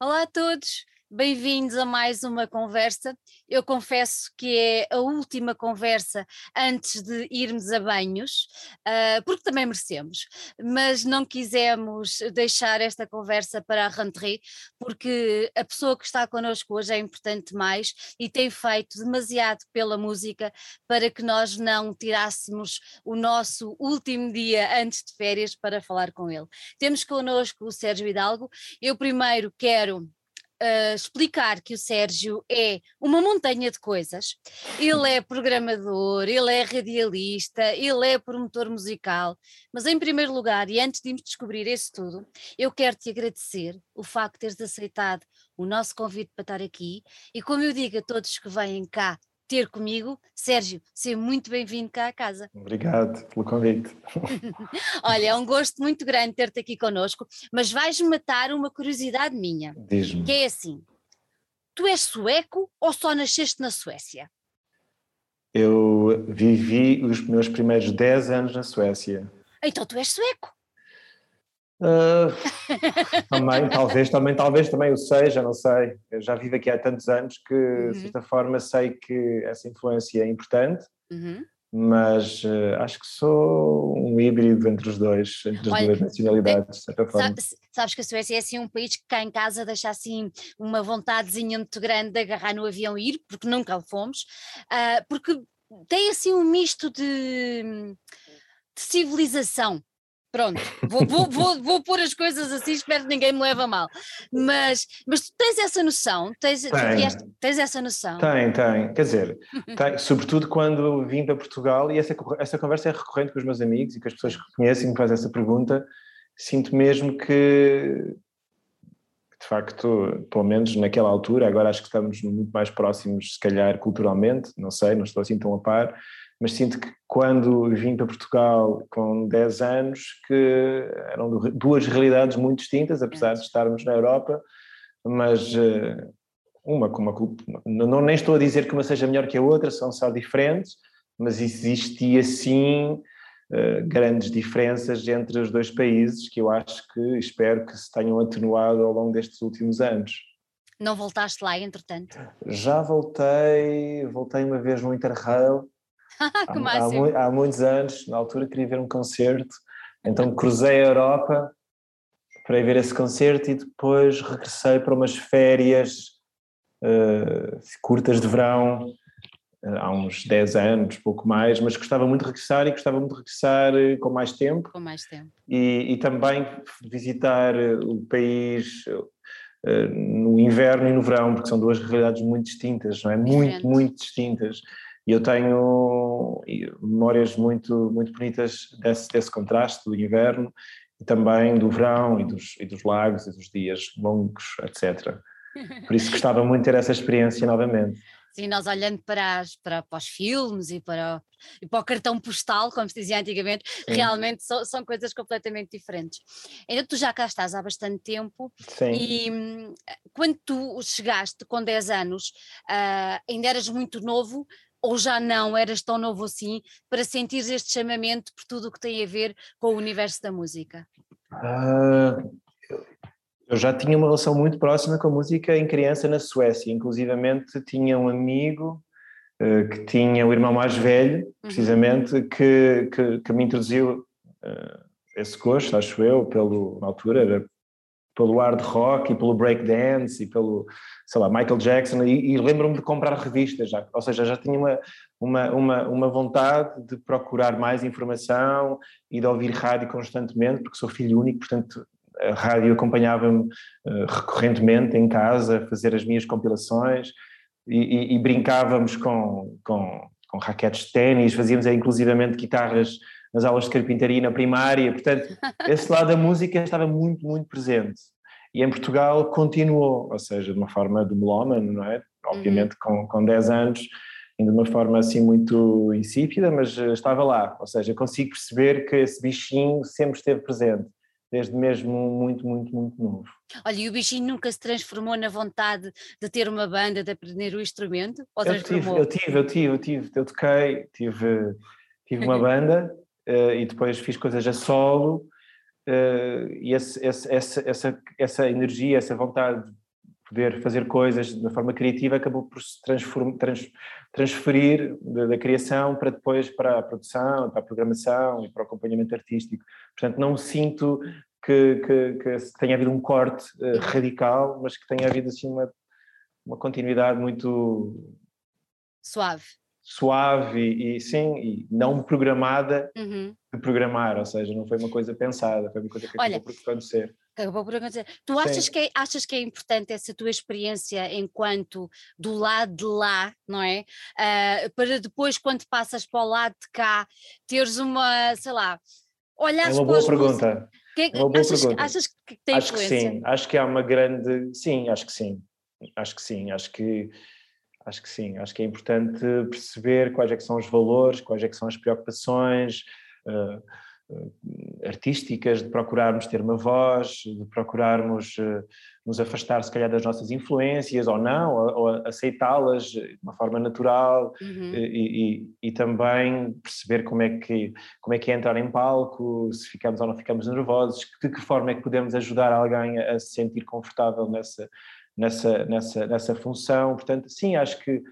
Olá a todos, bem-vindos a mais uma conversa. Eu confesso que é a última conversa antes de irmos a banhos, uh, porque também merecemos, mas não quisemos deixar esta conversa para a rentrée, porque a pessoa que está connosco hoje é importante mais e tem feito demasiado pela música para que nós não tirássemos o nosso último dia antes de férias para falar com ele. Temos connosco o Sérgio Hidalgo. Eu primeiro quero uh, explicar que o Sérgio é uma montanha de coisas. Ele é programador, ele é radialista, ele é promotor musical. Mas em primeiro lugar, e antes de irmos descobrir isso tudo, eu quero te agradecer o facto de teres aceitado o nosso convite para estar aqui. E como eu digo a todos que vêm cá ter comigo. Sérgio, seja muito bem-vindo cá à casa. Obrigado pelo convite. Olha, é um gosto muito grande ter-te aqui connosco, mas vais-me matar uma curiosidade minha. Diz-me. Que é assim: tu és sueco ou só nasceste na Suécia? Eu vivi os meus primeiros 10 anos na Suécia. Então tu és sueco? Uh, também, talvez, também, talvez também o seja, não sei. Eu já vivo aqui há tantos anos que, uhum. de certa forma, sei que essa influência é importante, uhum. mas uh, acho que sou um híbrido entre os dois, entre as Olha, duas nacionalidades, de certa forma. Sabes, sabes que a Suécia é assim um país que cá em casa deixa assim uma vontadezinha muito grande de agarrar no avião e ir, porque nunca fomos, uh, porque tem assim um misto de, de civilização Pronto, vou, vou, vou, vou pôr as coisas assim, espero que ninguém me leve a mal. Mas, mas tu tens essa noção? Tens. Vieste, tens essa noção? Tem, tem. Quer dizer, tem, sobretudo quando vim para Portugal, e essa, essa conversa é recorrente com os meus amigos e com as pessoas que conhecem me fazem essa pergunta, sinto mesmo que, de facto, pelo menos naquela altura, agora acho que estamos muito mais próximos, se calhar, culturalmente, não sei, não estou assim tão a par, mas sinto que quando vim para Portugal com 10 anos, que eram duas realidades muito distintas, apesar de estarmos na Europa, mas eh, uma com uma não nem estou a dizer que uma seja melhor que a outra, são só diferentes, mas existia sim eh, grandes diferenças entre os dois países que eu acho que espero que se tenham atenuado ao longo destes últimos anos. Não voltaste lá, entretanto? Já voltei, voltei uma vez no Interrail, há, há, há, muitos anos, na altura queria ver um concerto, então cruzei a Europa para ir ver esse concerto e depois regressei para umas férias uh, curtas de verão, uh, há uns 10 anos, pouco mais, mas gostava muito de regressar e gostava muito de regressar uh, com mais tempo. Com mais tempo. E, e também visitar o país no inverno e no verão, porque são duas realidades muito distintas, não é? Muito, muito distintas. E eu tenho memórias muito, muito bonitas desse, desse contraste do inverno e também do verão e dos, e dos lagos e dos dias longos, etc. Por isso gostava muito de ter essa experiência novamente. Sim, nós olhando para, as, para, para os filmes e para, e para o cartão postal, como se dizia antigamente, Sim. realmente são, são, coisas completamente diferentes. Ainda tu já cá estás há bastante tempo Sim. e hum, quando tu chegaste com 10 anos, uh, ainda eras muito novo, ou já não eras tão novo assim para sentir este chamamento por tudo o que tem a ver com o universo da música? Uh, eu já tinha uma relação muito próxima com a música em criança na Suécia, inclusivamente tinha um amigo uh, que tinha o irmão mais velho, uhum. precisamente, uhum. que, que, que, me introduziu uh, esse gosto, acho eu, pelo, na altura era pelo hard rock e pelo break dance e pelo, sei lá, Michael Jackson. E, e lembro-me de comprar revistas já, ou seja, já tinha uma, uma, uma, uma vontade de procurar mais informação e de ouvir rádio constantemente, porque sou filho único, portanto a rádio acompanhava-me uh, recorrentemente em casa, a fazer as minhas compilações. E, e, e brincávamos com, com, com raquetes de ténis, fazíamos inclusivamente guitarras nas aulas de carpintaria na primária, portanto, esse lado da música estava muito, muito presente. E em Portugal continuou, ou seja, de uma forma de melómano, não é? Obviamente uhum. com, com 10 anos, de uma forma assim muito insípida, mas eh, estava lá, ou seja, consigo perceber que esse bichinho sempre esteve presente, desde mesmo muito, muito, muito novo. Olha, e o bichinho nunca se transformou na vontade de ter uma banda, de aprender o instrumento? Ou eu, tive, eu tive, eu tive, eu tive, eu toquei, tive, tive uma banda uh, e depois fiz coisas a solo esse, esse, essa, essa, essa energia, essa vontade poder fazer coisas de forma criativa acabou por se trans, transferir da, da, criação para depois para a produção, para a programação e para o acompanhamento artístico. Portanto, não sinto que, que, que tenha havido um corte uh, radical, mas que tenha havido assim uma, uma continuidade muito suave suave e, sim, e não programada uhum. de programar, ou seja, não foi uma coisa pensada, foi uma coisa que Olha, acabou por acontecer. Acabou por acontecer. Tu achas que, é, achas que é importante essa tua experiência enquanto do lado de lá, não é? Uh, para depois, quando passas para o lado de cá, teres uma, sei lá, olhar É uma boa pergunta. Que, é uma boa achas, pergunta. achas que tem acho influência? Que sim, acho que há uma grande. Sim, acho que sim. Acho que sim, acho que Acho que sim, acho que é importante perceber quais é que são os valores, quais é que são as preocupações uh, uh, artísticas, de procurarmos ter uma voz, de procurarmos uh, nos afastar se calhar das nossas influências ou não, ou, ou aceitá-las de uma forma natural uhum. e, e, e, também perceber como é, que, como é que é entrar em palco, se ficamos ou não ficamos nervosos, de que forma é que podemos ajudar alguém a se sentir confortável nessa nessa, nessa, nessa função. Portanto, sim, acho que,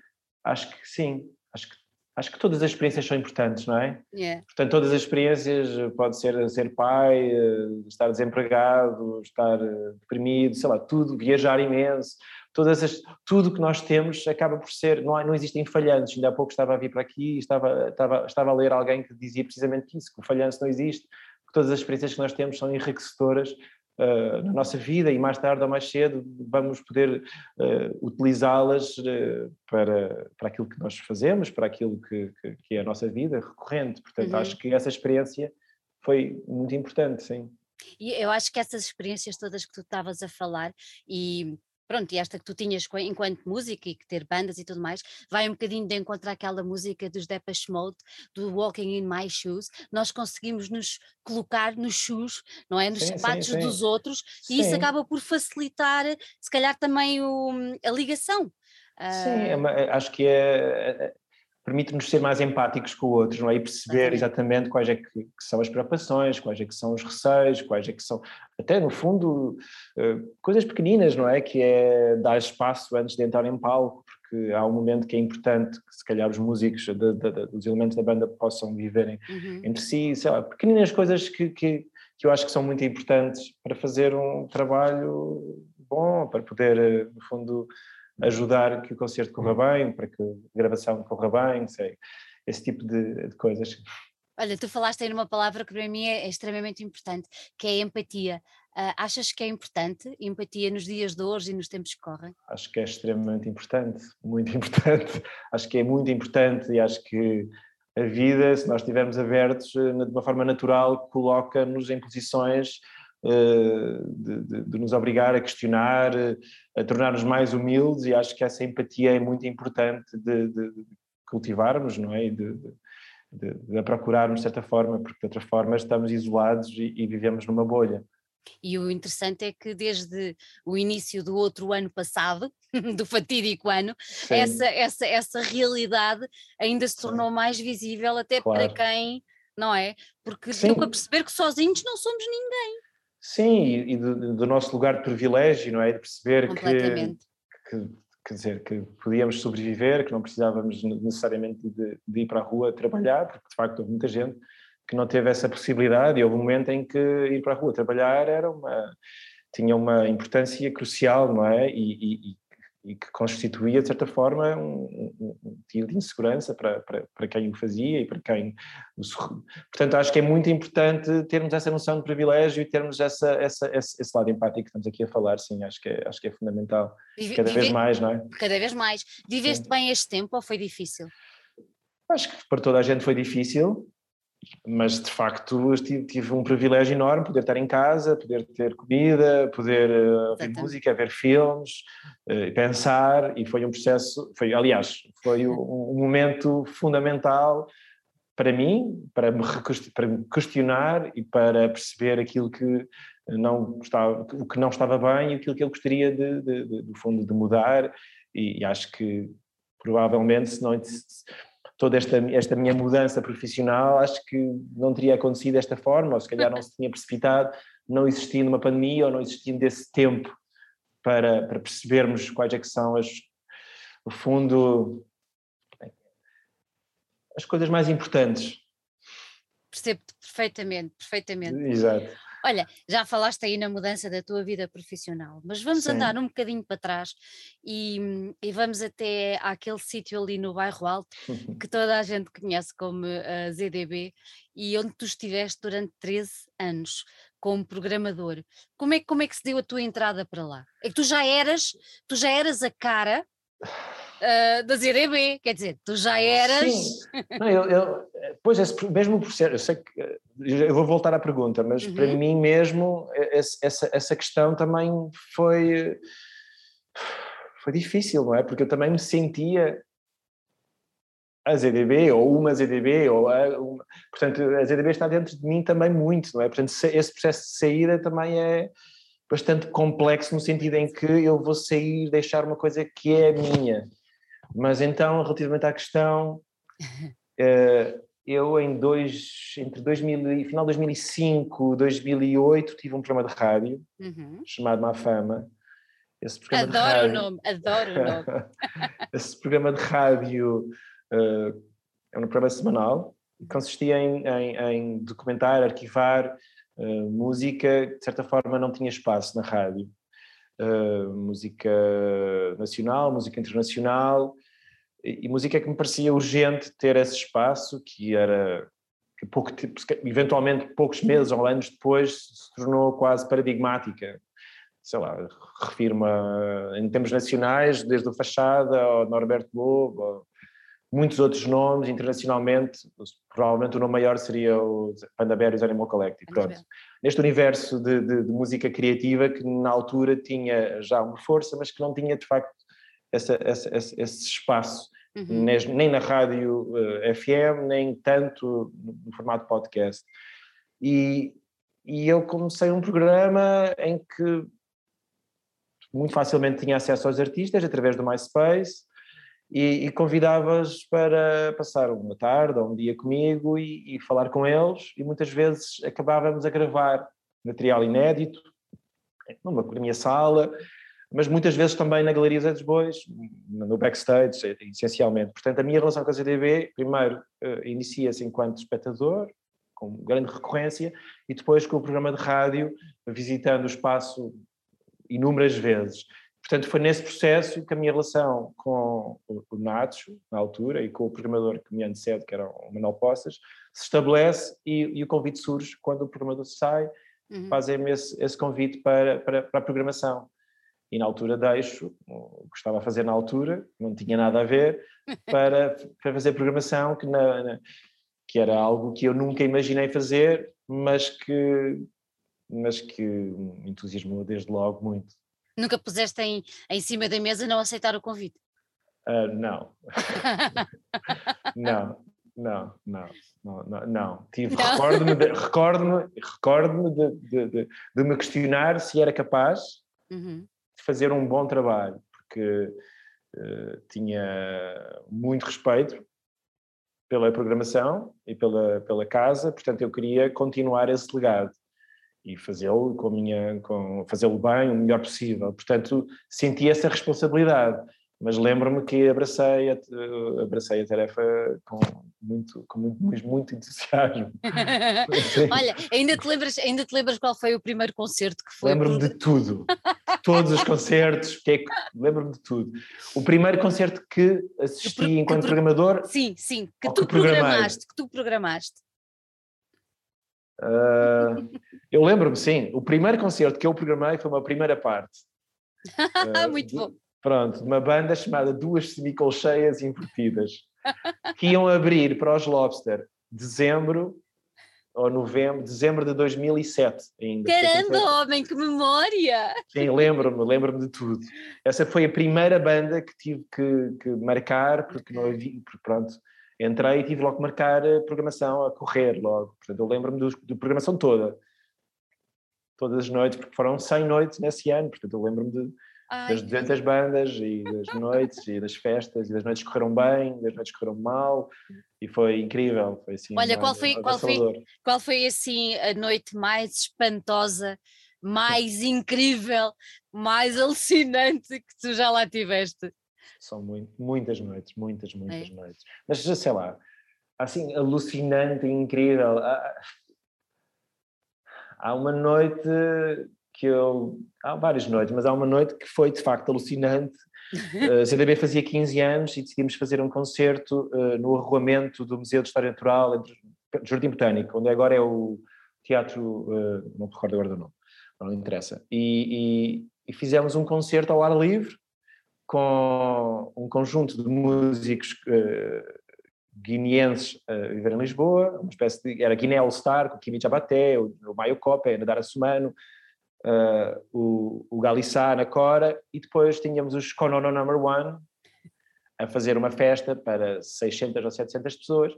acho que sim, acho que, acho que todas as experiências são importantes, não é? Yeah. Portanto, todas as experiências, pode ser ser pai, eh, estar desempregado, estar eh, deprimido, sei lá, tudo, viajar imenso, todas as, tudo que nós temos acaba por ser, não, há, não existem falhanços, ainda há pouco estava a vir para aqui, estava, estava, estava a ler alguém que dizia precisamente isso, que o falhanço não existe, que todas as experiências que nós temos são enriquecedoras uh, na nossa vida e mais tarde ou mais cedo vamos poder uh, utilizá-las uh, para, para aquilo que nós fazemos, para aquilo que, que, que é a nossa vida recorrente. Portanto, uhum. acho que essa experiência foi muito importante, sim. E eu acho que essas experiências todas que tu estavas a falar e pronto, e esta que tu tinhas enquanto música e que ter bandas e tudo mais, vai um bocadinho de encontrar aquela música dos Depeche Mode, do Walking in My Shoes, nós conseguimos nos colocar nos shoes, não é? Nos sim, sapatos sim, sim. dos outros, e isso acaba por facilitar, se calhar, também o, a ligação. Sim, é acho que é, é permite-nos ser mais empáticos com o outro, não é? E perceber exatamente quais é que, que, são as preocupações, quais é que são os receios, quais é que são, até no fundo, uh, coisas pequeninas, não é? Que é dar espaço antes de entrar em palco, porque há um momento que é importante que se calhar os músicos, de, de, de, os elementos da banda possam viverem uhum. entre si, sei lá, pequeninas coisas que, que, que eu acho que são muito importantes para fazer um trabalho bom, para poder, eh, no fundo, ajudar que o concerto corra bem, para que a gravação corra bem, sei, esse tipo de, de coisas. Olha, tu falaste aí numa palavra que para mim é, é extremamente importante, que é a empatia. Uh, achas que é importante empatia nos dias de hoje e nos tempos que correm? Acho que é extremamente importante, muito importante. acho que é muito importante e acho que a vida, se nós estivermos abertos eh, de uma forma natural, coloca-nos em posições de, de, de, nos obrigar a questionar, a tornar-nos mais humildes e acho que essa empatia é muito importante de, de cultivarmos, não é? E de, de, procurarmos de certa forma, porque de outra forma estamos isolados e, e vivemos numa bolha. E o interessante é que desde o início do outro ano passado, do fatídico ano, essa, essa, essa realidade ainda se tornou Sim. mais visível até claro. para quem, não é? Porque Sim. deu a perceber que sozinhos não somos ninguém. Sim, e, do, do, nosso lugar de privilégio, não é? De perceber que, que, quer dizer, que podíamos sobreviver, que não precisávamos necessariamente de, de, ir para a rua trabalhar, porque de facto houve muita gente que não teve essa possibilidade e houve um momento em que ir para a rua trabalhar era uma tinha uma importância crucial, não é? E, e, e que constituía, de certa forma, um, um, um de insegurança para, para, para quem o fazia e para quem. Portanto, acho que é muito importante termos essa noção de privilégio e termos essa, essa, esse, esse lado empático que estamos aqui a falar, sim, acho que é, acho que é fundamental, Vive, cada vez mais, não é? Cada vez mais. Viveste sim. bem este tempo ou foi difícil? Acho que para toda a gente foi difícil, mas de facto tive, um privilégio enorme poder estar em casa, poder ter comida, poder uh, ouvir música, ver filmes, uh, pensar e foi um processo, foi aliás, foi um, um momento fundamental para mim, para me, para me questionar e para perceber aquilo que não estava, o que não estava bem e aquilo que eu gostaria de, de, de, do fundo de mudar. E, e acho que provavelmente se não toda esta, esta minha mudança profissional, acho que não teria acontecido desta forma, ou se calhar não se tinha precipitado, não existindo uma pandemia ou não existindo esse tempo para, para percebermos quais é que são as, no fundo, as coisas mais importantes. Percebo-te perfeitamente, perfeitamente. Exato. Olha, já falaste aí na mudança da tua vida profissional, mas vamos Sim. andar um bocadinho para trás e, e vamos até àquele sítio ali no bairro Alto que toda a gente conhece como a uh, ZDB e onde tu estiveste durante 13 anos como programador. Como é, como é que se deu a tua entrada para lá? É que tu já eras, tu já eras a cara uh, da ZDB, quer dizer, tu já eras. Sim, não, eu, eu, pois esse mesmo processo, eu sei que eh, eu vou voltar à pergunta, mas uhum. para mim mesmo essa, essa questão também foi, foi difícil, não é? Porque eu também me sentia a ZDB ou uma ZDB ou a, uma, portanto a ZDB está dentro de mim também muito, não é? Portanto esse processo de saída também é bastante complexo no sentido em que eu vou sair deixar uma coisa que é minha mas então, relativamente à questão, eh, eu em dois, entre 2000, e final de 2005 e 2008 tive um programa de rádio uhum. chamado Má Fama. Esse programa adoro rádio, o nome, adoro o nome. esse programa de rádio uh, é um programa semanal e consistia em, em, em documentar, arquivar uh, música que de certa forma não tinha espaço na rádio. Uh, música nacional, música internacional, e, música que me parecia urgente ter esse espaço, que era que pouco eventualmente poucos meses ou anos depois se tornou quase paradigmática. Sei lá, refiro-me em termos nacionais, desde o Fachada ao Norberto Lobo, muitos outros nomes internacionalmente, provavelmente o nome maior seria o Panda Bear e os Animal Collective. Pronto. Neste universo de, de, de, música criativa que na altura tinha já uma força, mas que não tinha de facto essa, essa, esse, esse espaço, uhum. nem, na rádio uh, eh, FM, nem tanto no formato podcast. E, e eu comecei um programa em que muito facilmente tinha acesso aos artistas através do MySpace e, e convidava-os para passar uma tarde ou um dia comigo e, e, falar com eles e muitas vezes acabávamos a gravar material inédito numa minha sala mas muitas vezes também na Galeria Zé dos Bois, no backstage, essencialmente. Portanto, a minha relação com a ZDB, primeiro, uh, inicia-se enquanto espectador, com grande recorrência, e depois com o programa de rádio, visitando o espaço inúmeras vezes. Portanto, foi nesse processo que a minha relação com o Nacho, na altura, e com o programador que me antecede, que era o Manuel Poças, se estabelece e, e, o convite surge quando o programador sai, uhum. fazem-me esse, esse, convite para, para, para a programação e na altura deixo o que estava a fazer na altura, não tinha nada a ver, para, para fazer programação que, na, na, que era algo que eu nunca imaginei fazer, mas que, mas que me entusiasmou desde logo muito. Nunca puseste em, em cima da mesa não aceitar o convite? Uh, não. não, não, não. Não, não, não. Tive, recordo-me de, recordo recordo de, de, de, de, me questionar se era capaz uhum fazer um bom trabalho, porque uh, tinha muito respeito pela programação e pela, pela casa, portanto eu queria continuar esse legado e fazê-lo com minha com fazê-lo bem o melhor possível. Portanto, senti essa responsabilidade mas lembro-me que abracei a, abracei a tarefa com muito, com muito, muito, muito entusiasmo. Olha, ainda te, lembras, ainda te lembras qual foi o primeiro concerto que foi? Lembro-me de tudo, todos os concertos, é, lembro-me de tudo. O primeiro concerto que assisti que, enquanto que, programador. Sim, sim, que tu que programaste, que tu programaste. Uh, eu lembro-me, sim, o primeiro concerto que eu programei foi uma primeira parte. Uh, muito bom Pronto, uma banda chamada Duas Semicolcheias Invertidas, que iam abrir para os Lobster dezembro ou novembro, dezembro de 2007 ainda. Caramba, homem, que memória! Sim, lembro-me, lembro-me de tudo. Essa foi a primeira banda que tive que, que marcar, porque não havia, porque pronto, entrei e tive logo que marcar a programação a correr logo. Portanto, eu lembro-me da programação toda. Todas as noites, porque foram 100 noites nesse ano, portanto eu lembro-me de Ai, das 200 que... bandas e das noites e das festas e das noites correram bem, das noites correram mal e foi incrível, foi assim. Olha, qual foi, qual foi, qual foi assim a noite mais espantosa mais incrível, mais alucinante que tu já lá tiveste? São muito, muitas noites, muitas, muitas é. noites. Mas sei lá, assim, alucinante, incrível. Há uma noite que eu. Há várias noites, mas há uma noite que foi de facto alucinante. A CDB fazia 15 anos e decidimos fazer um concerto uh, no arruamento do Museu de História Natural, entre Jardim Botânico, onde agora é o Teatro. Uh, não me recordo agora do nome, não interessa. E, e, e fizemos um concerto ao ar livre com um conjunto de músicos guineenses a viver em Lisboa, uma espécie de, era Guiné All Star, com o Kimi Jabaté, o, o Maio Copa, Nadara Sumano, uh, o, o Galissá na Cora, e depois tínhamos os Konono Number One a fazer uma festa para 600 ou 700 pessoas,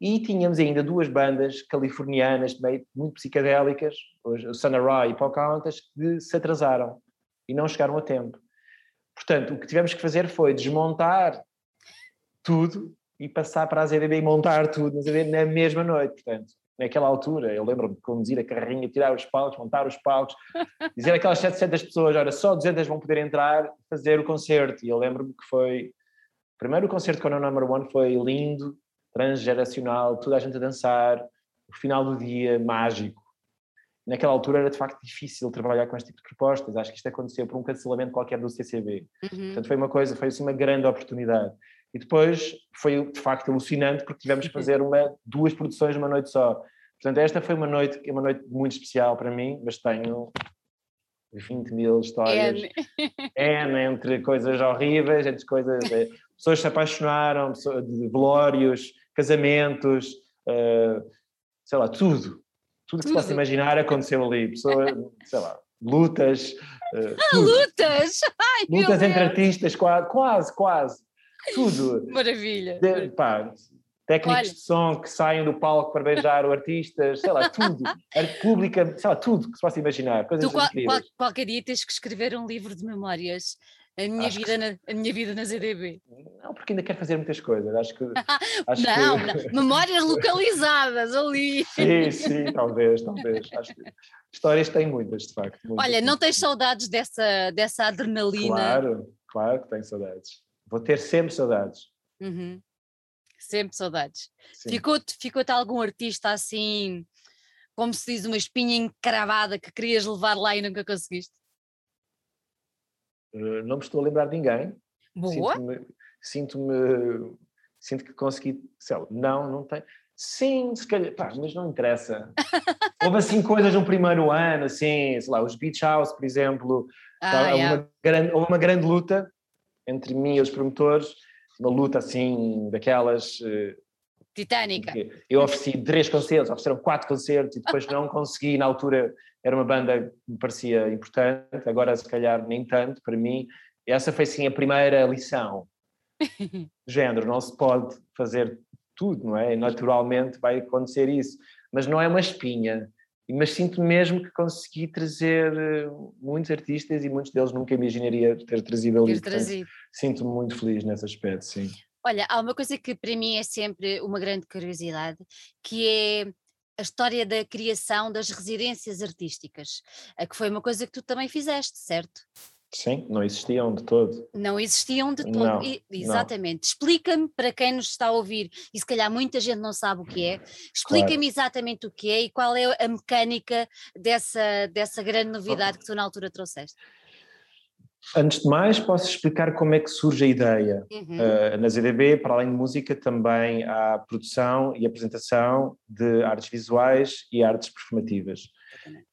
e tínhamos ainda duas bandas californianas, meio, muito psicadélicas, o Sana Ra e Pocahontas, que se atrasaram e não chegaram a tempo. Portanto, o que tivemos que fazer foi desmontar tudo e passar para a ZDB e montar tudo na mesma noite. Portanto, naquela altura, eu lembro-me de conduzir a carrinha, tirar os palcos, montar os palcos, dizer aquelas 700 pessoas, olha, só 200 vão poder entrar, fazer o concerto. E eu lembro-me que foi. Primeiro, o concerto com o Number One foi lindo, transgeracional, toda a gente a dançar, o final do dia mágico. Naquela altura era de facto difícil trabalhar com este tipo de propostas. Acho que isto aconteceu por um cancelamento qualquer do CCB. Uhum. Portanto, foi uma coisa, foi assim uma grande oportunidade. E depois foi de facto alucinante porque tivemos que fazer uma, duas produções numa noite só. Portanto, esta foi uma noite, uma noite muito especial para mim, mas tenho 20 mil histórias. N. N entre coisas horríveis, entre coisas. Eh, pessoas se apaixonaram, de velórios, casamentos, uh, sei lá, tudo. Tudo que se possa imaginar aconteceu ali. Pessoas, sei lá, lutas. Uh, ah, lutas! Ai, lutas entre artistas, quase, quase, quase. Tudo. Maravilha. De, pá, técnicos Olha. de som que saem do palco para beijar o artista, sei lá, tudo. Arte pública, sei lá, tudo que se possa imaginar. Coisas tu, qual, qual, qualquer dia tens que escrever um livro de memórias. A minha, vida que... na, a minha vida na ZDB. Não, porque ainda quero fazer muitas coisas. Acho que. Acho não, que... não, memórias localizadas ali. Sim, sim, talvez, talvez. Que histórias têm muitas, de facto. Muitas. Olha, não tens saudades dessa, dessa adrenalina? Claro, claro que tenho saudades. Vou ter sempre saudades. Uhum. Sempre saudades. Ficou-te ficou algum artista assim, como se diz, uma espinha encravada que querias levar lá e nunca conseguiste? Uh, não me estou a lembrar de ninguém. Boa. Sinto-me. Sinto que consegui. Sei lá, não, não tem. Sim, se calhar, pá, mas não interessa. Houve assim coisas no primeiro ano, assim, sei lá, os Beach House, por exemplo. Ah, tá, yeah. uma grande, houve uma grande luta entre mim e os promotores, uma luta assim daquelas. Uh, Titânica. Eu ofereci três concertos, ofereceram quatro concertos e depois não consegui, na altura era uma banda que me parecia importante, agora se calhar nem tanto para mim. Essa foi sim a primeira lição. Género, não se pode fazer tudo, não é? Naturalmente vai acontecer isso, mas não é uma espinha mas sinto mesmo que consegui trazer eh, muitos artistas e muitos deles nunca imaginaria ter trazido ali. Sinto-me muito feliz nesse aspecto, sim. Olha, há uma coisa que para mim é sempre uma grande curiosidade, que é a história da criação das residências artísticas, que foi uma coisa que tu também fizeste, certo? Sim, não existiam de todo. Não existiam de todo, não, exatamente. Explica-me para quem nos está a ouvir, e se calhar muita gente não sabe o que é, explica-me claro. exatamente o que é e qual é a mecânica dessa, dessa grande novidade que tu na altura trouxeste. Antes de mais, posso explicar como é que surge a ideia. Uhum. Uh, na ZDB, para além de música, também há produção e apresentação de artes visuais e artes performativas.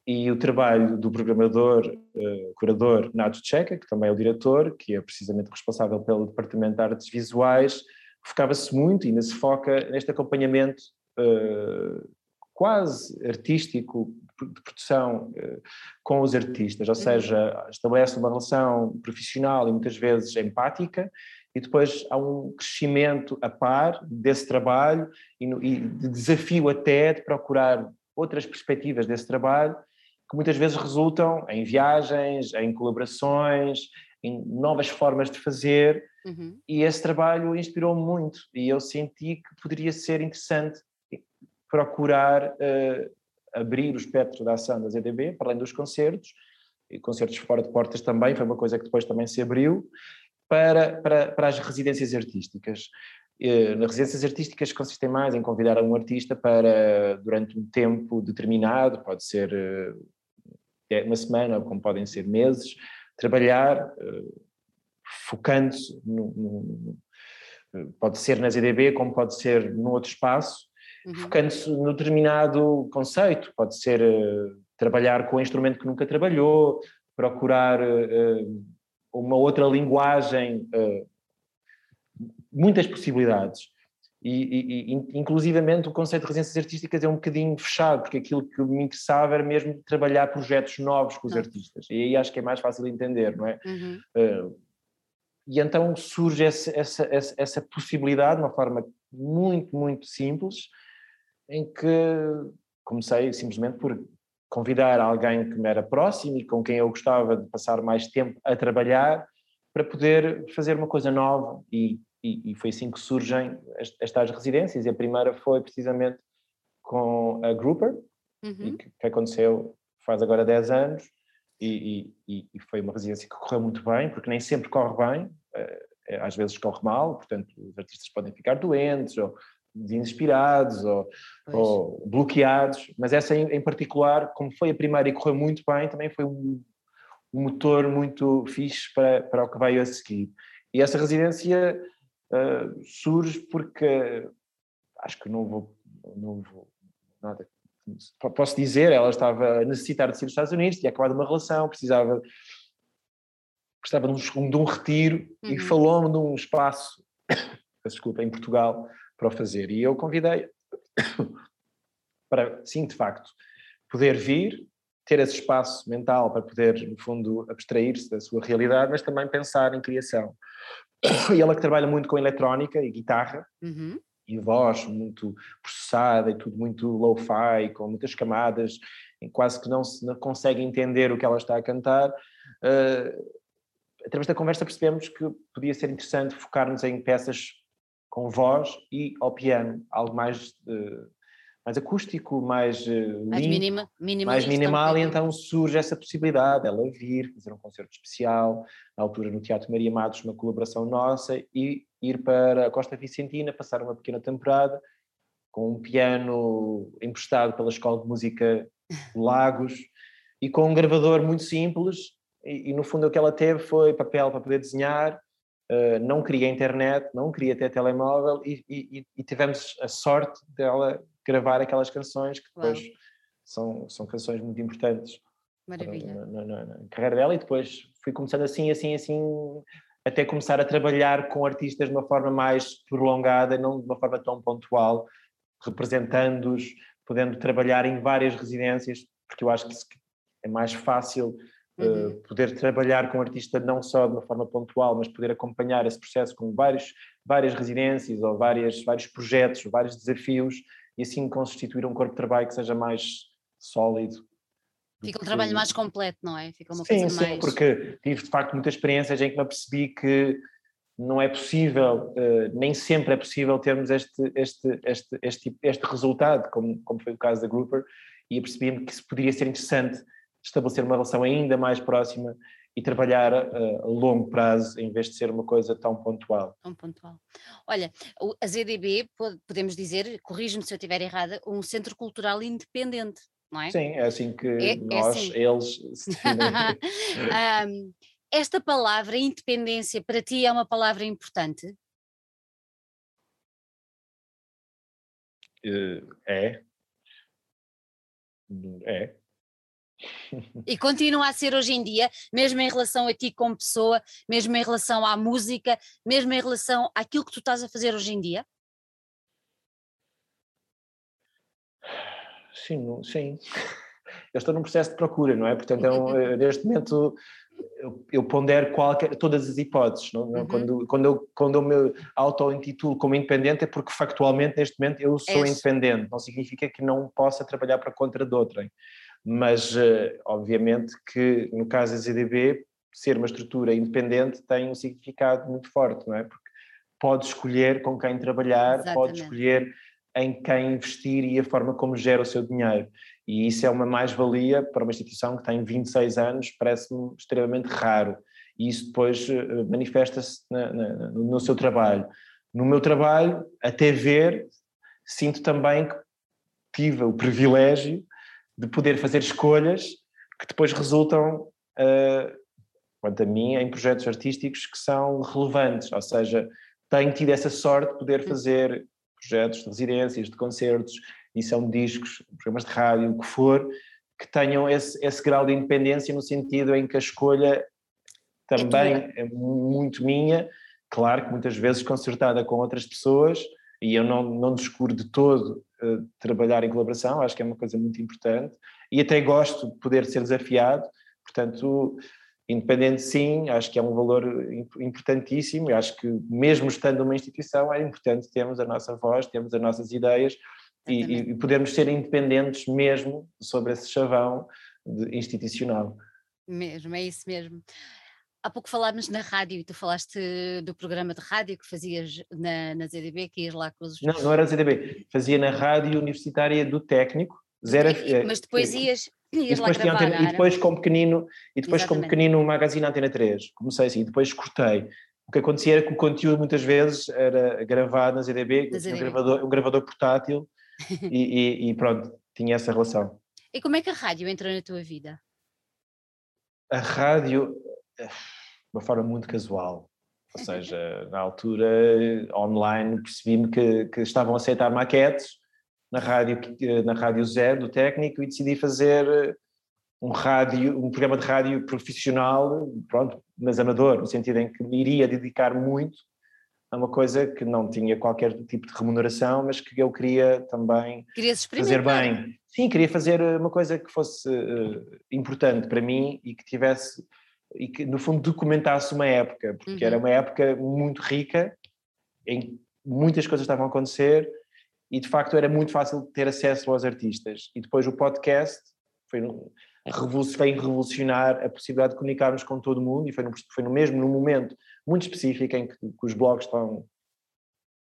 E o trabalho do programador, uh, curador Nacho Checa, que também é o diretor, que é precisamente responsável pelo departamento de artes visuais, focava-se muito e ainda se foca neste acompanhamento uh, quase artístico de produção uh, com os artistas, ou uhum. seja, estabelece uma relação profissional e muitas vezes empática e depois há um crescimento a par desse trabalho e, no, e de desafio até de procurar outras perspectivas desse trabalho que muitas vezes resultam em viagens, em colaborações, em novas formas de fazer. Uhum. E esse trabalho inspirou-me muito e eu senti que poderia ser interessante procurar uh, abrir o espectro da ação da ZDB, para além dos concertos, e concertos fora de portas também, foi uma coisa que depois também se abriu, para, para, para as residências artísticas. Eh, nas residências artísticas consistem mais em convidar um artista para, durante um tempo determinado, pode ser eh, uma semana, como podem ser meses, trabalhar eh, focando-se, pode ser na ZDB, como pode ser num outro espaço, uhum. focando-se no determinado conceito, pode ser trabalhar com um instrumento que nunca trabalhou, procurar uma outra linguagem, muitas possibilidades. E, e, inclusivamente o conceito de residências artísticas é um bocadinho fechado, porque aquilo que me interessava era mesmo trabalhar projetos novos com os não. artistas, e aí acho que é mais fácil de entender, não é? Uhum. Uh, e então surge essa, essa, essa, essa, possibilidade, de uma forma muito, muito simples, em que comecei simplesmente por convidar alguém que me era próximo e com quem eu gostava de passar mais tempo a trabalhar, para poder fazer uma coisa nova e e, e, foi assim que surgem estas residências. E a primeira foi precisamente com a Grouper, uhum. que, que, aconteceu faz agora 10 anos, e, e, e, foi uma residência que correu muito bem, porque nem sempre corre bem, eh, eh, às vezes corre mal, portanto os artistas podem ficar doentes, ou desinspirados, ou, ou bloqueados, mas essa em, em, particular, como foi a primeira e correu muito bem, também foi um, um motor muito fixe para, para o que veio a seguir. E essa residência uh, surge porque acho que não vou, não vou nada. Posso dizer, ela estava a necessitar de sair dos Estados Unidos, tinha acabado uma relação, precisava, precisava de um, de um retiro uhum. e falou-me de um espaço, desculpa, em Portugal para o fazer. E eu convidei para, sim, de facto, poder vir, ter esse espaço mental para poder, no fundo, abstrair-se da sua realidade, mas também pensar em criação. E ela que trabalha muito com eletrónica e guitarra, uhum. e voz muito processada e tudo muito low-fi, com muitas camadas, quase que não se não consegue entender o que ela está a cantar. Uh, através da conversa percebemos que podia ser interessante focar-nos em peças com voz e ao piano, algo mais uh, mais acústico, mais, uh, mais, minima, mais minimal, e então surge essa possibilidade, ela vir, fazer um concerto especial, na altura no Teatro Maria Matos, uma colaboração nossa, e ir para a Costa Vicentina, passar uma pequena temporada, com um piano emprestado pela Escola de Música Lagos, e com um gravador muito simples, e, e no fundo o que ela teve foi papel para poder desenhar, Uh, não queria internet, não queria ter telemóvel e, e, e, tivemos a sorte dela gravar aquelas canções que depois são, são canções muito importantes Maravilha. Na, na, na, carreira dela e depois fui começando assim, assim, assim, até começar a trabalhar com artistas de uma forma mais prolongada, não de uma forma tão pontual, representando-os, podendo trabalhar em várias residências, porque eu acho que é mais fácil eh, uhum. uh, poder trabalhar com um artista não só de uma forma pontual, mas poder acompanhar esse processo com vários, várias residências ou várias, vários projetos, vários desafios, e assim constituir um corpo de trabalho que seja mais sólido. Fica um trabalho mais completo, não é? Fica uma sim, coisa sim, mais... porque tive de facto muitas experiências em que me apercebi que não é possível, uh, nem sempre é possível termos este, este, este, este, este resultado, como, como foi o caso da Grouper, e apercebi-me que poderia ser interessante estabelecer uma relação ainda mais próxima e trabalhar a, a, longo prazo em vez de ser uma coisa tão pontual. Tão pontual. Olha, a ZDB, podemos dizer, corrijo-me se eu estiver errada, um centro cultural independente, não é? Sim, é assim que é, é nós, é assim. eles se um, esta palavra independência para ti é uma palavra importante? Uh, é. É. E continua a ser hoje em dia, mesmo em relação a ti como pessoa, mesmo em relação à música, mesmo em relação àquilo que tu estás a fazer hoje em dia? Sim, sim. Eu estou num processo de procura, não é? Portanto, é eh, neste momento eu, eu pondero qualquer, todas as hipóteses. Não? Uhum. Quando, quando, eu, quando eu me auto-intitulo como independente é porque factualmente neste momento eu sou é independente. Não significa que não possa trabalhar para contra de outrem mas eh, obviamente que no caso da ZDB, ser uma estrutura independente tem um significado muito forte, não é? Porque pode escolher com quem trabalhar, Exatamente. pode escolher em quem investir e a forma como gera o seu dinheiro. E isso é uma mais-valia para uma instituição que tem 26 anos, parece-me extremamente raro. E isso depois eh, manifesta-se no seu trabalho. No meu trabalho, até ver, sinto também que tive o privilégio de poder fazer escolhas que depois resultam, uh, quanto a mim, em projetos artísticos que são relevantes, ou seja, tenho tido essa sorte de poder fazer projetos de residências, de concertos, emissão de discos, programas de rádio, o que for, que tenham esse, esse grau de independência no sentido em que a escolha também é, é muito minha, claro que muitas vezes concertada com outras pessoas, e eu não, não descuro de todo uh, trabalhar em colaboração, acho que é uma coisa muito importante, e até gosto de poder ser desafiado, portanto, independente sim, acho que é um valor importantíssimo, e acho que mesmo estando numa instituição é importante termos a nossa voz, termos as nossas ideias e, e, podermos ser independentes mesmo sobre esse chavão institucional. Mesmo, é isso mesmo. Há pouco falámos na rádio e tu falaste do programa de rádio que fazias na, na ZDB, que ias lá com os. Não, não era ZDB, fazia na rádio universitária do técnico, zero, e, mas depois ias, ias lá gravar, antena, E depois com pequenino, e depois com pequenino magazine Antena 3, comecei assim, e depois cortei. O que acontecia era que o conteúdo muitas vezes era gravado na ZDB, na ZDB. Um, gravador, um gravador portátil, e, e, e pronto, tinha essa relação. E como é que a rádio entrou na tua vida? A rádio, de uma forma muito casual. Ou seja, na altura, online, percebi-me que, que, estavam a aceitar maquetes na rádio, na rádio Zero, do técnico, e decidi fazer um rádio, um programa de rádio profissional, pronto, mas amador, no sentido em que me iria dedicar muito a uma coisa que não tinha qualquer tipo de remuneração, mas que eu queria também fazer bem. Sim, queria fazer uma coisa que fosse uh, importante para mim e que tivesse e que no fundo documentasse uma época, porque uhum. era uma época muito rica, em que muitas coisas estavam a acontecer e de facto era muito fácil ter acesso aos artistas. E depois o podcast foi, veio revolucionar a possibilidade de comunicarmos com todo mundo e foi no, foi no mesmo num momento muito específico em que, que os blogs estão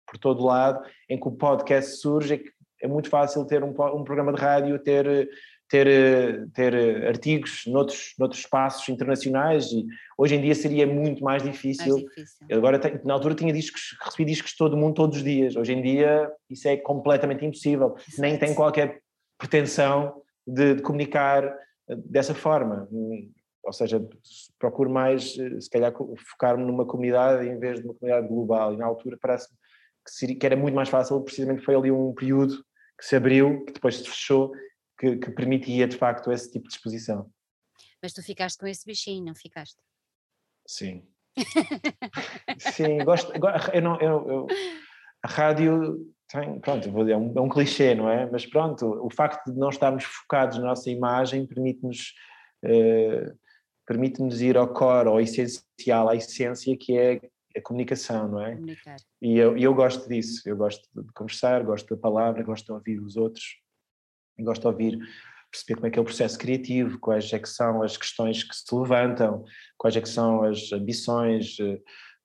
por todo lado, em que o podcast surge, é, que é muito fácil ter um, um programa de rádio, ter ter, ter artigos noutros, noutros espaços internacionais e hoje em dia seria muito mais difícil. Mais difícil. Agora, na altura tinha discos, recebi discos de todo mundo todos os dias. Hoje em dia isso é completamente impossível. Exato. Nem tem qualquer pretensão de, de, comunicar eh, dessa forma. Ou seja, procuro mais, eh, se calhar, focar-me numa comunidade em vez de uma comunidade global. E na altura parece que, que era muito mais fácil, precisamente foi ali um período que se abriu, que depois se fechou que, que permitia de facto esse tipo de exposição. Mas tu ficaste com esse bichinho, não ficaste? Sim. Sim, gosto. Eu não, eu, eu, a rádio tem, pronto, é um, é um clichê, não é? Mas pronto, o facto de não estarmos focados na nossa imagem permite-nos eh, permite-nos ir ao core, ao essencial, à essência que é a comunicação, não é? Comunicar. E eu, eu gosto disso, eu gosto de conversar, gosto da palavra, gosto de ouvir os outros gosto de ouvir, perceber como é que é o processo criativo, quais é que são as questões que se levantam, quais é que são as ambições eh,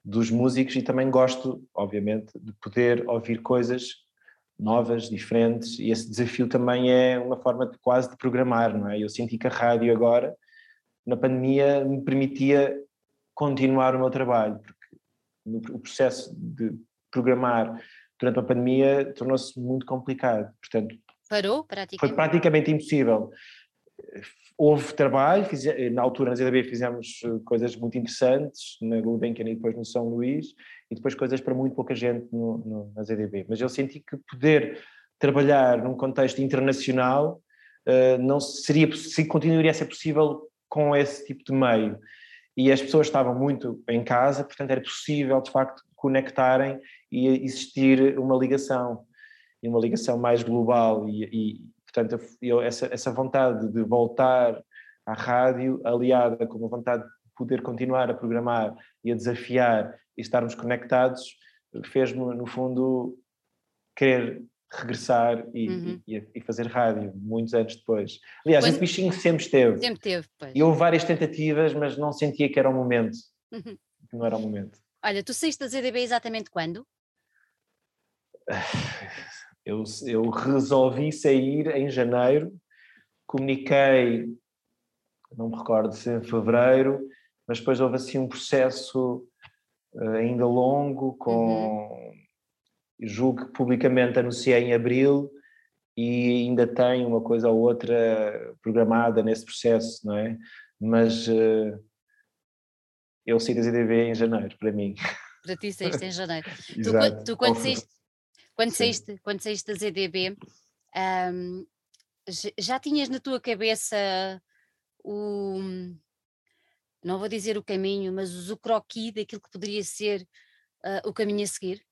dos músicos. E também gosto, obviamente, de poder ouvir coisas novas, diferentes. E esse desafio também é uma forma de quase de programar, não é? Eu senti que a rádio agora, na pandemia, me permitia continuar o meu trabalho, porque o processo de programar durante a pandemia tornou-se muito complicado, portanto Parou praticamente? Foi praticamente impossível. Houve trabalho, fiz, na altura na ZDB fizemos eh, coisas muito interessantes, na Gulbenkian e depois no São Luís, e depois coisas para muito pouca gente no, no, na ZDB. Mas eu senti que poder trabalhar num contexto internacional uh, não seria, se continuaria a ser possível com esse tipo de meio. E as pessoas estavam muito em casa, portanto era possível de facto conectarem e existir uma ligação e uma ligação mais global e, e portanto, eu, essa, essa vontade de voltar à rádio, aliada com a vontade de poder continuar a programar e a desafiar e estarmos conectados, fez-me, no fundo, querer regressar e, uhum. e, e, fazer rádio, muitos anos depois. Aliás, esse bichinho sempre esteve. Sempre teve, pois. E houve várias tentativas, mas não sentia que era o momento. Uhum. Não era o momento. Olha, tu saíste da ZDB exatamente quando? Eu, eu resolvi sair em janeiro comuniquei, não me recordo se em fevereiro, mas depois houve assim um processo uh, ainda longo, com uhum. julgo que publicamente anunciei em abril e ainda tem uma coisa ou outra programada nesse processo, não é? Mas uh, eu saí das IDB em janeiro, para mim. Para ti saíste em janeiro. tu, tu, quando, saíste, quando, saíste, quando saíste das EDB, um, já tinhas na tua cabeça o, não vou dizer o caminho, mas o croquis daquilo que poderia ser uh, o caminho a seguir?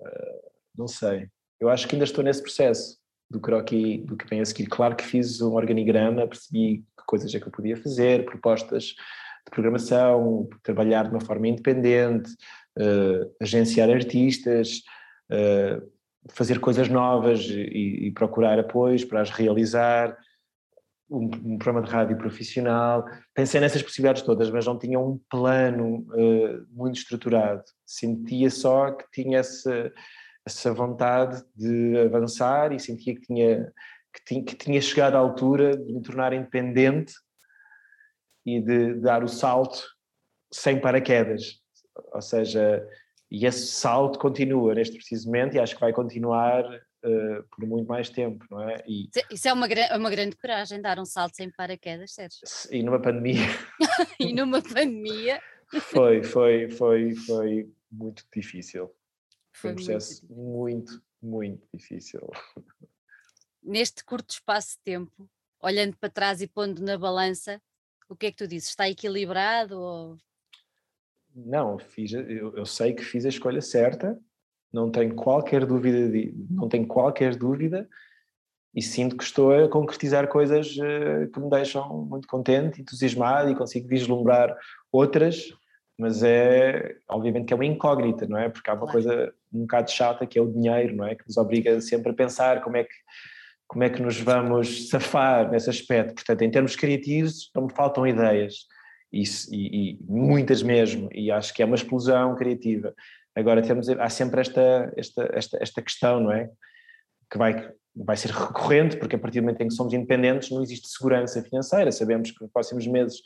Uh, não sei. Eu acho que ainda estou nesse processo do croquis, do que vem a seguir. Claro que fiz um organigrama, percebi que coisas é que eu podia fazer, propostas de programação, trabalhar de uma forma independente, uh, agenciar artistas, uh, fazer coisas novas e, e, procurar apoios para as realizar, um, um, programa de rádio profissional. Pensei nessas possibilidades todas, mas não tinha um plano uh, muito estruturado. Sentia só que tinha essa, essa vontade de avançar e sentia que tinha, que tinha, chegado à altura de me tornar independente e de, dar o salto sem paraquedas. Ou seja, e esse salto continua neste preciso momento e acho que vai continuar uh, por muito mais tempo, não é? E, Isso é uma, é uma grande coragem, dar um salto sem paraquedas, Sérgio. E numa pandemia. e numa pandemia. foi, foi, foi, foi muito difícil. Foi, foi um processo muito, muito, muito difícil. Neste curto espaço de tempo, olhando para trás e pondo na balança, o que é que tu dizes? Está equilibrado ou não, fiz, eu, eu, sei que fiz a escolha certa, não tenho qualquer dúvida, de, não tenho qualquer dúvida e sinto que estou a concretizar coisas uh, que me deixam muito contente, entusiasmado e consigo vislumbrar outras, mas é, obviamente que é uma incógnita, não é? Porque há uma claro. coisa um bocado chata que é o dinheiro, não é? Que nos obriga sempre a pensar como é que como é que nos vamos safar nesse aspecto. Portanto, em termos criativos, não me faltam ideias e, e, e, muitas mesmo, e acho que é uma explosão criativa. Agora temos, há sempre esta, esta, esta, esta questão, não é? Que vai, vai ser recorrente, porque a partir do momento em que somos independentes não existe segurança financeira, sabemos que nos próximos meses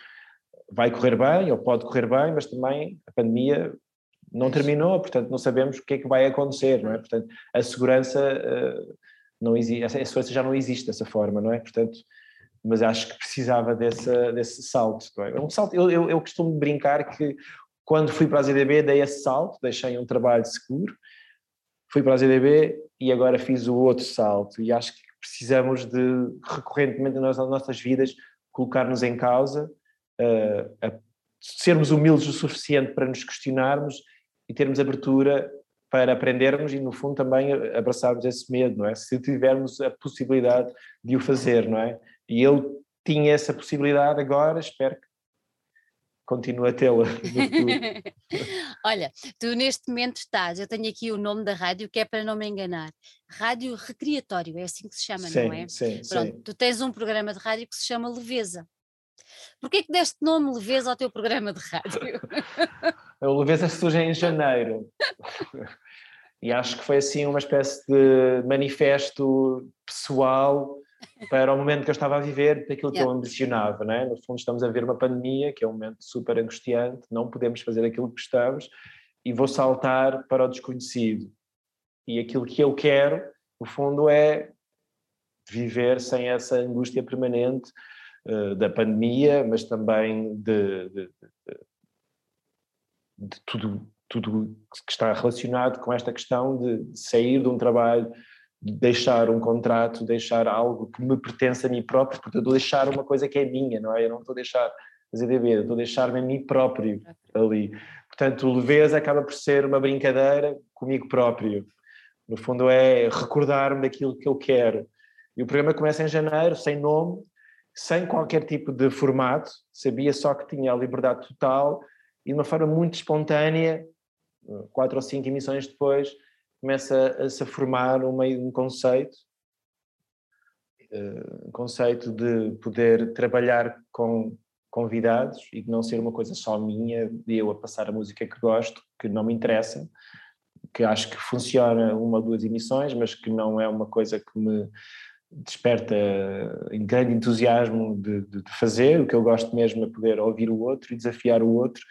vai correr bem, ou pode correr bem, mas também a pandemia não terminou, portanto não sabemos o que é que vai acontecer, não é? Portanto, a segurança uh, não existe, a segurança já não existe dessa forma, não é? Portanto, mas acho que precisava desse, desse salto. É? Um salto eu, eu, eu, costumo brincar que quando fui para a ZDB dei esse salto, deixei um trabalho seguro, fui para a ZDB e agora fiz o outro salto e acho que precisamos de recorrentemente nas nossas vidas colocar-nos em causa, uh, sermos humildes o suficiente para nos questionarmos e termos abertura para aprendermos e no fundo também abraçarmos esse medo, não é? Se tivermos a possibilidade de o fazer, não é? E eu tinha essa possibilidade agora, espero que continue a tê-la Olha, tu neste momento estás, eu tenho aqui o nome da rádio que é para não me enganar, Rádio Recreatório, é assim que se chama, sim, não é? Sim, Pronto, sim. Tu tens um programa de rádio que se chama Leveza. Porquê que deste nome Leveza ao teu programa de rádio? o Leveza surge em janeiro. e acho que foi assim uma espécie de manifesto pessoal para o momento que eu estava a viver, daquilo yeah. que eu ambicionava, não é? No fundo estamos a ver uma pandemia, que é um momento super angustiante, não podemos fazer aquilo que gostamos, e vou saltar para o desconhecido. E aquilo que eu quero, no fundo, é viver sem essa angústia permanente uh, da pandemia, mas também de, de, de, de tudo, tudo que está relacionado com esta questão de sair de um trabalho deixar um contrato, deixar algo que me pertence a mim próprio, porque eu deixar uma coisa que é minha, não é? Eu não estou a deixar fazer eu estou a deixar-me a mim próprio ali. Portanto, leveza acaba por ser uma brincadeira comigo próprio. No fundo é recordar-me daquilo que eu quero. E o programa começa em janeiro, sem nome, sem qualquer tipo de formato, sabia só que tinha a liberdade total e de uma forma muito espontânea, quatro ou cinco emissões depois, começa a se formar um meio um conceito, uh, um conceito de poder trabalhar com convidados e de não ser uma coisa só minha, de eu a passar a música que gosto, que não me interessa, que acho que funciona uma ou duas emissões, mas que não é uma coisa que me desperta em grande entusiasmo de, de, de, fazer, o que eu gosto mesmo é poder ouvir o outro e desafiar o outro,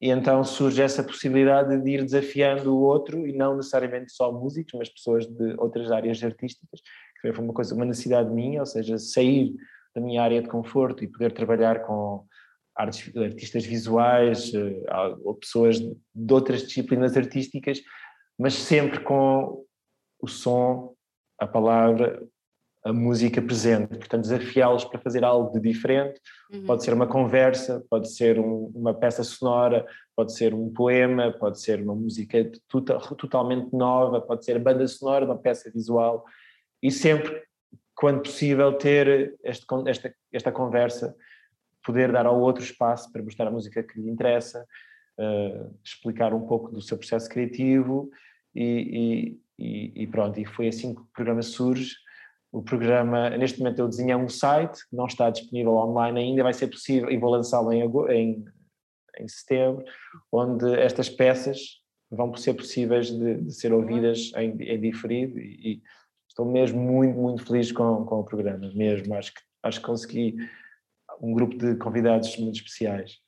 e então surge essa possibilidade de ir desafiando o outro, e não necessariamente só músicos, mas pessoas de outras áreas artísticas, que foi uma coisa, uma necessidade minha, ou seja, sair da minha área de conforto e poder trabalhar com artistas visuais eh, ou pessoas de outras disciplinas artísticas, mas sempre com o som, a palavra, a música presente, portanto desafiá-los para fazer algo de diferente, uhum. pode ser uma conversa, pode ser um, uma peça sonora, pode ser um poema, pode ser uma música total, totalmente nova, pode ser a banda sonora, uma peça visual, e sempre, quando possível, ter este, esta, esta conversa, poder dar ao outro espaço para mostrar a música que lhe interessa, uh, explicar um pouco do seu processo criativo, e, e, e pronto, e foi assim que o programa surge, o programa, neste momento eu desenhei um site, não está disponível online ainda, vai ser possível, e vou lançá-lo em, em, em, setembro, onde estas peças vão ser possíveis de, de ser ouvidas em, em diferido e, e, estou mesmo muito, muito feliz com, com o programa, mesmo, acho que, acho que consegui um grupo de convidados muito especiais.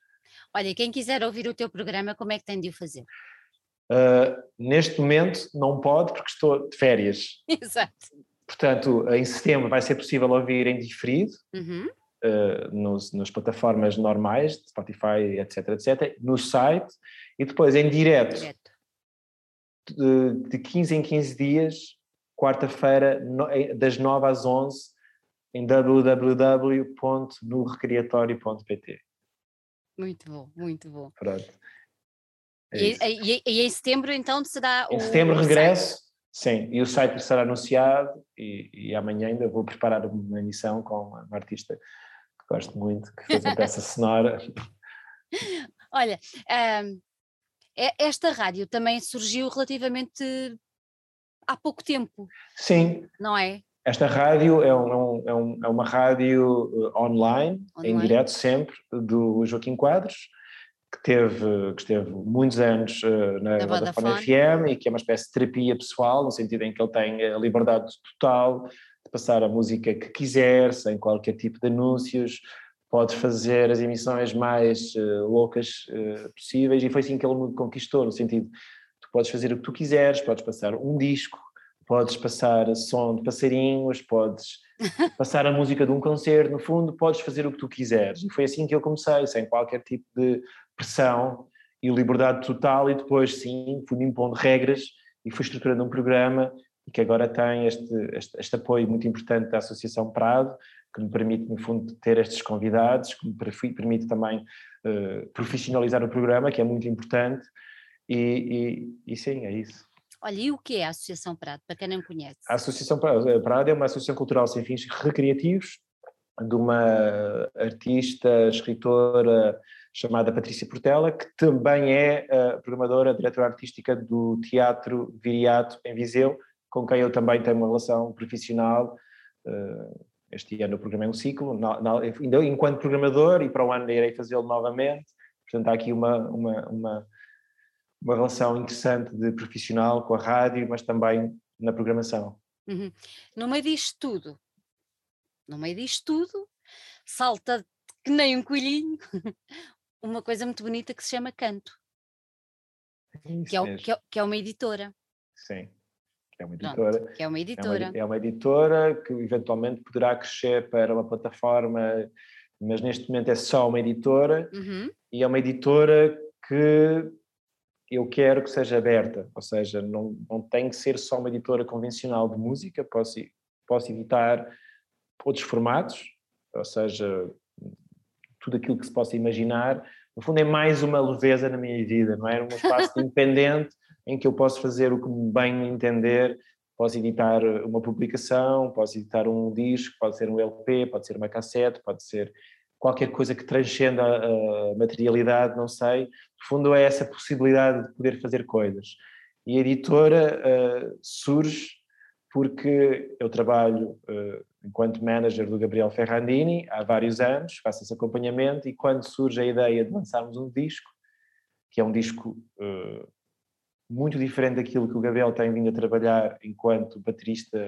Olha, quem quiser ouvir o teu programa, como é que tem de o fazer? Uh, neste momento não pode porque estou de férias. Exato. Portanto, em setembro vai ser possível ouvir em diferido, uhum. uh, nos, nas plataformas normais, Spotify, etc, etc, no site, e depois em direto, direto. De, de 15 em 15 dias, quarta-feira, no, das 9 às 11, em www.norecreatorio.pt. Muito bom, muito bom. Pronto. É e, e, e, em setembro então será em o. Em setembro regresso Sim, e o site será anunciado e, e, amanhã ainda vou preparar uma emissão com uma artista que gosto muito, que fez a peça sonora. Olha, um, esta rádio também surgiu relativamente há pouco tempo. Sim. Não é? Esta rádio é, um, é, um, é uma rádio online, online, em direto sempre, do Joaquim Quadros, que teve, que esteve muitos anos uh, na, na Vodafone. FM e que é uma espécie de terapia pessoal, no sentido em que ele tem a liberdade total de passar a música que quiser, sem qualquer tipo de anúncios, pode fazer as emissões mais uh, loucas uh, possíveis. E foi assim que ele me conquistou, no sentido tu podes fazer o que tu quiseres, podes passar um disco, podes passar som de passarinhos, podes passar a música de um concerto, no fundo podes fazer o que tu quiseres. E foi assim que eu comecei, sem qualquer tipo de pressão e liberdade total, e depois sim fui-me impondo regras e fui estruturando um programa e que agora tem este, este, este, apoio muito importante da Associação Prado, que me permite, no fundo, ter estes convidados, que me permite também uh, profissionalizar o programa, que é muito importante, e, e, e, sim, é isso. Olha, e o que é a Associação Prado, para quem não conhece? A Associação Prado é uma associação cultural sem fins recreativos, de uma artista, escritora, chamada Patrícia Portela, que também é a programadora, diretora artística do Teatro Viriato em Viseu, com quem eu também tenho uma relação profissional. Eh, este ano o programa é um ciclo, ainda enquanto programador, e para o ano irei fazê-lo novamente. Portanto, há aqui uma, uma, uma, uma, relação interessante de profissional com a rádio, mas também na programação. Uhum. No meio disto tudo, no meio disto tudo, salta que nem um coelhinho uma coisa muito bonita que se chama Canto, é que é, que, é, que é, uma editora. Sim, que é uma editora. Pronto, que é uma editora. É uma, é uma, editora que eventualmente poderá crescer para uma plataforma, mas neste momento é só uma editora uhum. e é uma editora que eu quero que seja aberta, ou seja, não, não tem que ser só uma editora convencional de música, posso, posso editar outros formatos, ou seja, tudo aquilo que se possa imaginar. No fundo, é mais uma leveza na minha vida, não é? Um espaço independente em que eu posso fazer o que me bem entender. Posso editar uma publicação, posso editar um disco, pode ser um LP, pode ser uma cassete, pode ser qualquer coisa que transcenda a materialidade, não sei. No fundo, é essa possibilidade de poder fazer coisas. E a editora uh, surge porque eu trabalho uh, enquanto manager do Gabriel Ferrandini há vários anos, faço esse acompanhamento e quando surge a ideia de lançarmos um disco, que é um disco uh, muito diferente daquilo que o Gabriel tem vindo a trabalhar enquanto baterista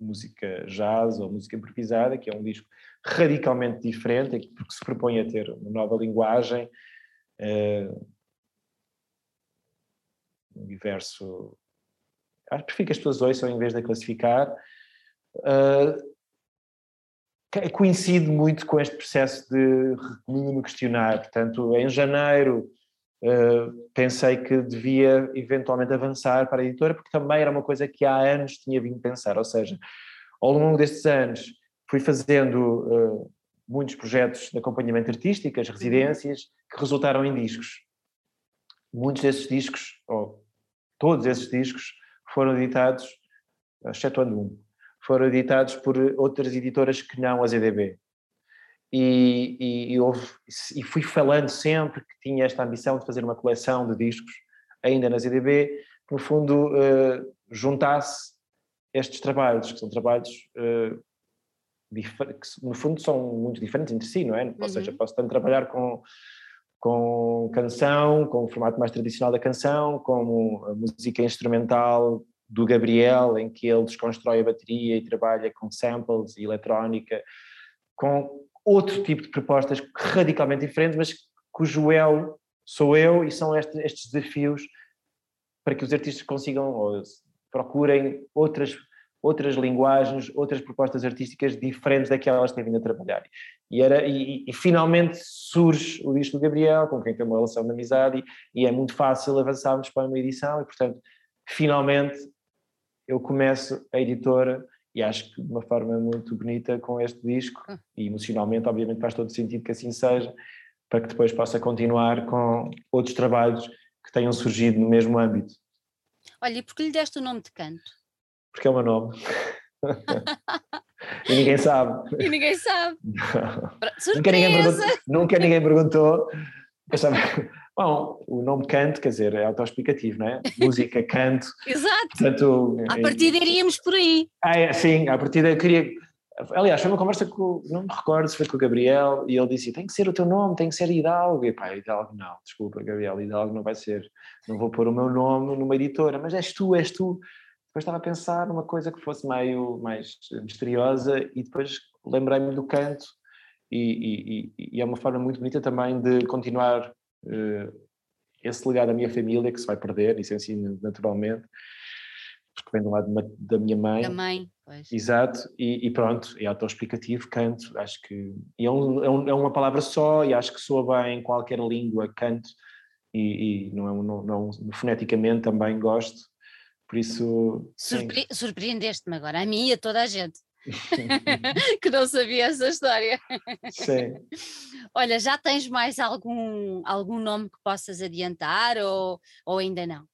de música jazz ou música improvisada, que é um disco radicalmente diferente, porque se propõe a ter uma nova linguagem, uh, um universo. Acho que as pessoas ouçam em vez de classificar. Uh, coincide muito com este processo de me questionar. Portanto, em janeiro uh, pensei que devia eventualmente avançar para a editora, porque também era uma coisa que há anos tinha vindo pensar. Ou seja, ao longo destes anos fui fazendo uh, muitos projetos de acompanhamento artístico, as residências, que resultaram em discos. Muitos desses discos, ou todos esses discos, foram editados, excetuando um, foram editados por outras editoras que não a ZDB. E, e, e, houve, e fui falando sempre que tinha esta ambição de fazer uma coleção de discos, ainda na ZDB, que no fundo uh, juntasse estes trabalhos, que são trabalhos uh, que no fundo são muito diferentes entre si, não é? Uhum. Ou seja, posso tanto trabalhar com, com canção, com o formato mais tradicional da canção, como a música instrumental do Gabriel, em que ele desconstrói a bateria e trabalha com samples e eletrónica, com outro tipo de propostas radicalmente diferentes, mas cujo elo sou eu e são estes, estes desafios para que os artistas consigam ou procurem outras outras linguagens, outras propostas artísticas diferentes daquelas que têm vindo a trabalhar. E, era, e, e, finalmente surge o disco do Gabriel, com quem tem uma relação de amizade, e, e é muito fácil avançarmos para uma edição, e portanto, finalmente eu começo a editora e acho que de uma forma muito bonita com este disco hum. e emocionalmente obviamente faz todo sentido que assim seja para que depois possa continuar com outros trabalhos que tenham surgido no mesmo âmbito. Olha, e por que lhe deste o nome de canto? Porque é o meu nome. e ninguém sabe. E ninguém sabe. nunca, ninguém nunca ninguém perguntou. Bom, o nome canto, quer dizer, é autoexplicativo, não é? Música, canto. Exato. Portanto, à partida iríamos por aí. Ah, é, sim, à partida eu queria. Aliás, foi uma conversa com, não me recordo se foi com o Gabriel, e ele disse: tem que ser o teu nome, tem que ser Hidalgo. E pá, Hidalgo não, desculpa, Gabriel, Hidalgo não vai ser, não vou pôr o meu nome numa editora, mas és tu, és tu. Depois estava a pensar numa coisa que fosse meio mais misteriosa, e depois lembrei-me do canto, e, e, e, é uma forma muito bonita também de continuar uh, esse legado da minha família que se vai perder, isso assim naturalmente, porque vem do lado da minha mãe. Da mãe, pois. Exato, e, e pronto, é autoexplicativo, canto, acho que é, um, é, um, é, uma palavra só e acho que soa bem em qualquer língua, canto, e, e não é, não, não, foneticamente também gosto, por isso... Surpre Surpreendeste-me agora, a mim e a toda a gente. que não sabia essa história. Sim. Olha, já tens mais algum, algum nome que possas adiantar ou, ou ainda não?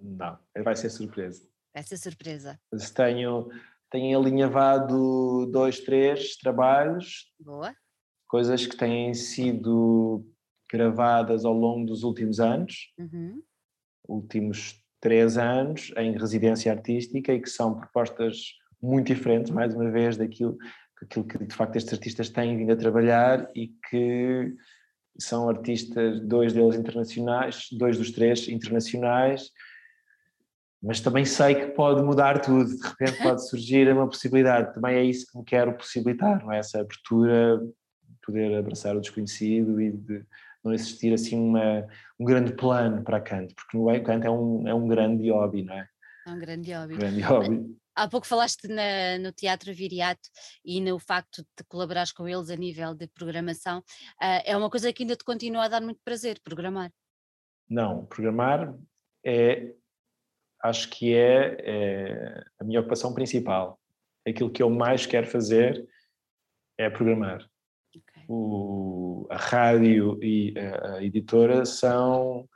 Não, vai ser surpresa. Vai ser surpresa. Mas tenho, tenho alinhavado dois, três trabalhos. Boa. Coisas que têm sido gravadas ao longo dos últimos anos. Uhum. Últimos três anos em residência artística e que são propostas muito diferentes, mais uma vez, daquilo, daquilo que de facto estes artistas têm vindo a trabalhar e que são artistas, dois deles internacionais, dois dos três internacionais, mas também sei que pode mudar tudo, de repente pode surgir uma possibilidade, também é isso que me quero possibilitar, não é? essa abertura, poder abraçar o desconhecido e de não existir assim uma, um grande plano para a canto, porque o canto é um, é um grande hobby, não é? É um grande hobby. grande hobby há pouco falaste na, no Teatro Viriato e no facto de colaborares com eles a nível de programação. Uh, é uma coisa que ainda te continua a dar muito prazer, programar? Não, programar é, acho que é, é a minha ocupação principal. Aquilo que eu mais quero fazer é programar. O, a rádio e a, a editora são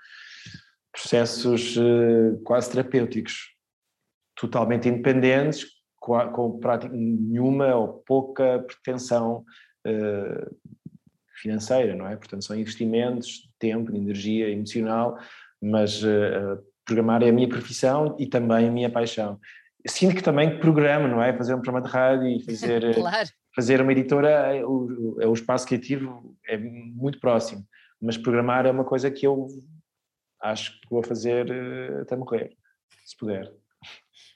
processos uh, quase terapêuticos totalmente independentes, com, prática nenhuma ou pouca pretensão uh, financeira, não é? Portanto, são investimentos de tempo, de energia, emocional, mas uh, programar é a minha profissão e também a minha paixão. Sinto que também programa, não é? Fazer um programa de rádio e fazer, claro. Fazer uma editora, é o, é o espaço criativo é muito próximo, mas programar é uma coisa que eu acho que vou fazer uh, até morrer, se puder.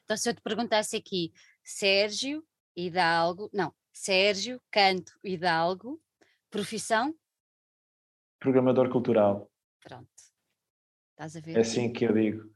Então, se eu te perguntasse aqui, Sérgio Hidalgo, não, Sérgio Canto Hidalgo, profissão? Programador cultural. Pronto. Estás a ver? É assim que eu digo.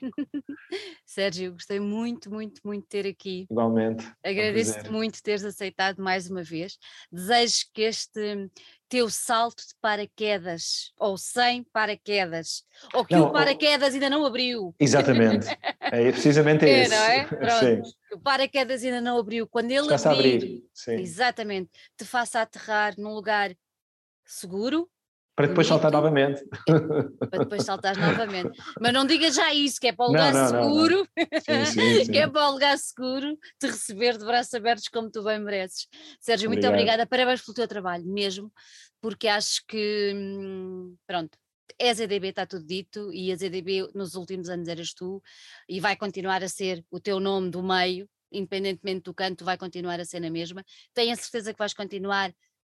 Sérgio, gostei muito, muito, muito de ter aqui. Igualmente. Agradeço-te muito teres aceitado mais uma vez. Desejo que este teu salto de paraquedas, ou sem paraquedas, ou que não, o paraquedas ainda não abriu. Exatamente. É precisamente é, isso. Não é? Pronto. Sim. O paraquedas ainda não abriu. Quando ele abrir, abrir. exatamente, te faça aterrar num lugar seguro, para depois saltar novamente. Para depois saltar novamente. Mas não diga já isso, que é para o lugar não, não, seguro, não, sim, sim, sim. que é para o lugar seguro te receber de braços abertos como tu bem mereces. Sérgio, Obrigado. muito obrigada, parabéns pelo teu trabalho, mesmo, porque acho que, hum, pronto, é a ZDB, está tudo dito, e a ZDB nos últimos anos eras tu, e vai continuar a ser o teu nome do meio, independentemente do canto, vai continuar a ser na mesma. Tenho a certeza que vais continuar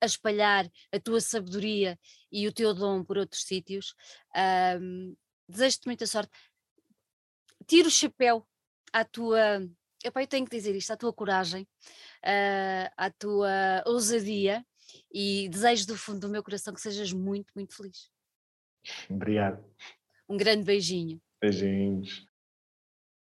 a espalhar a tua sabedoria e o teu dom por outros sítios. Um, Desejo-te muita sorte. Tira o chapéu à tua. Epá, eu tenho que dizer isto, à tua coragem, uh, à tua ousadia e desejo do fundo do meu coração que sejas muito, muito feliz. Obrigado. Um grande beijinho. Beijinhos.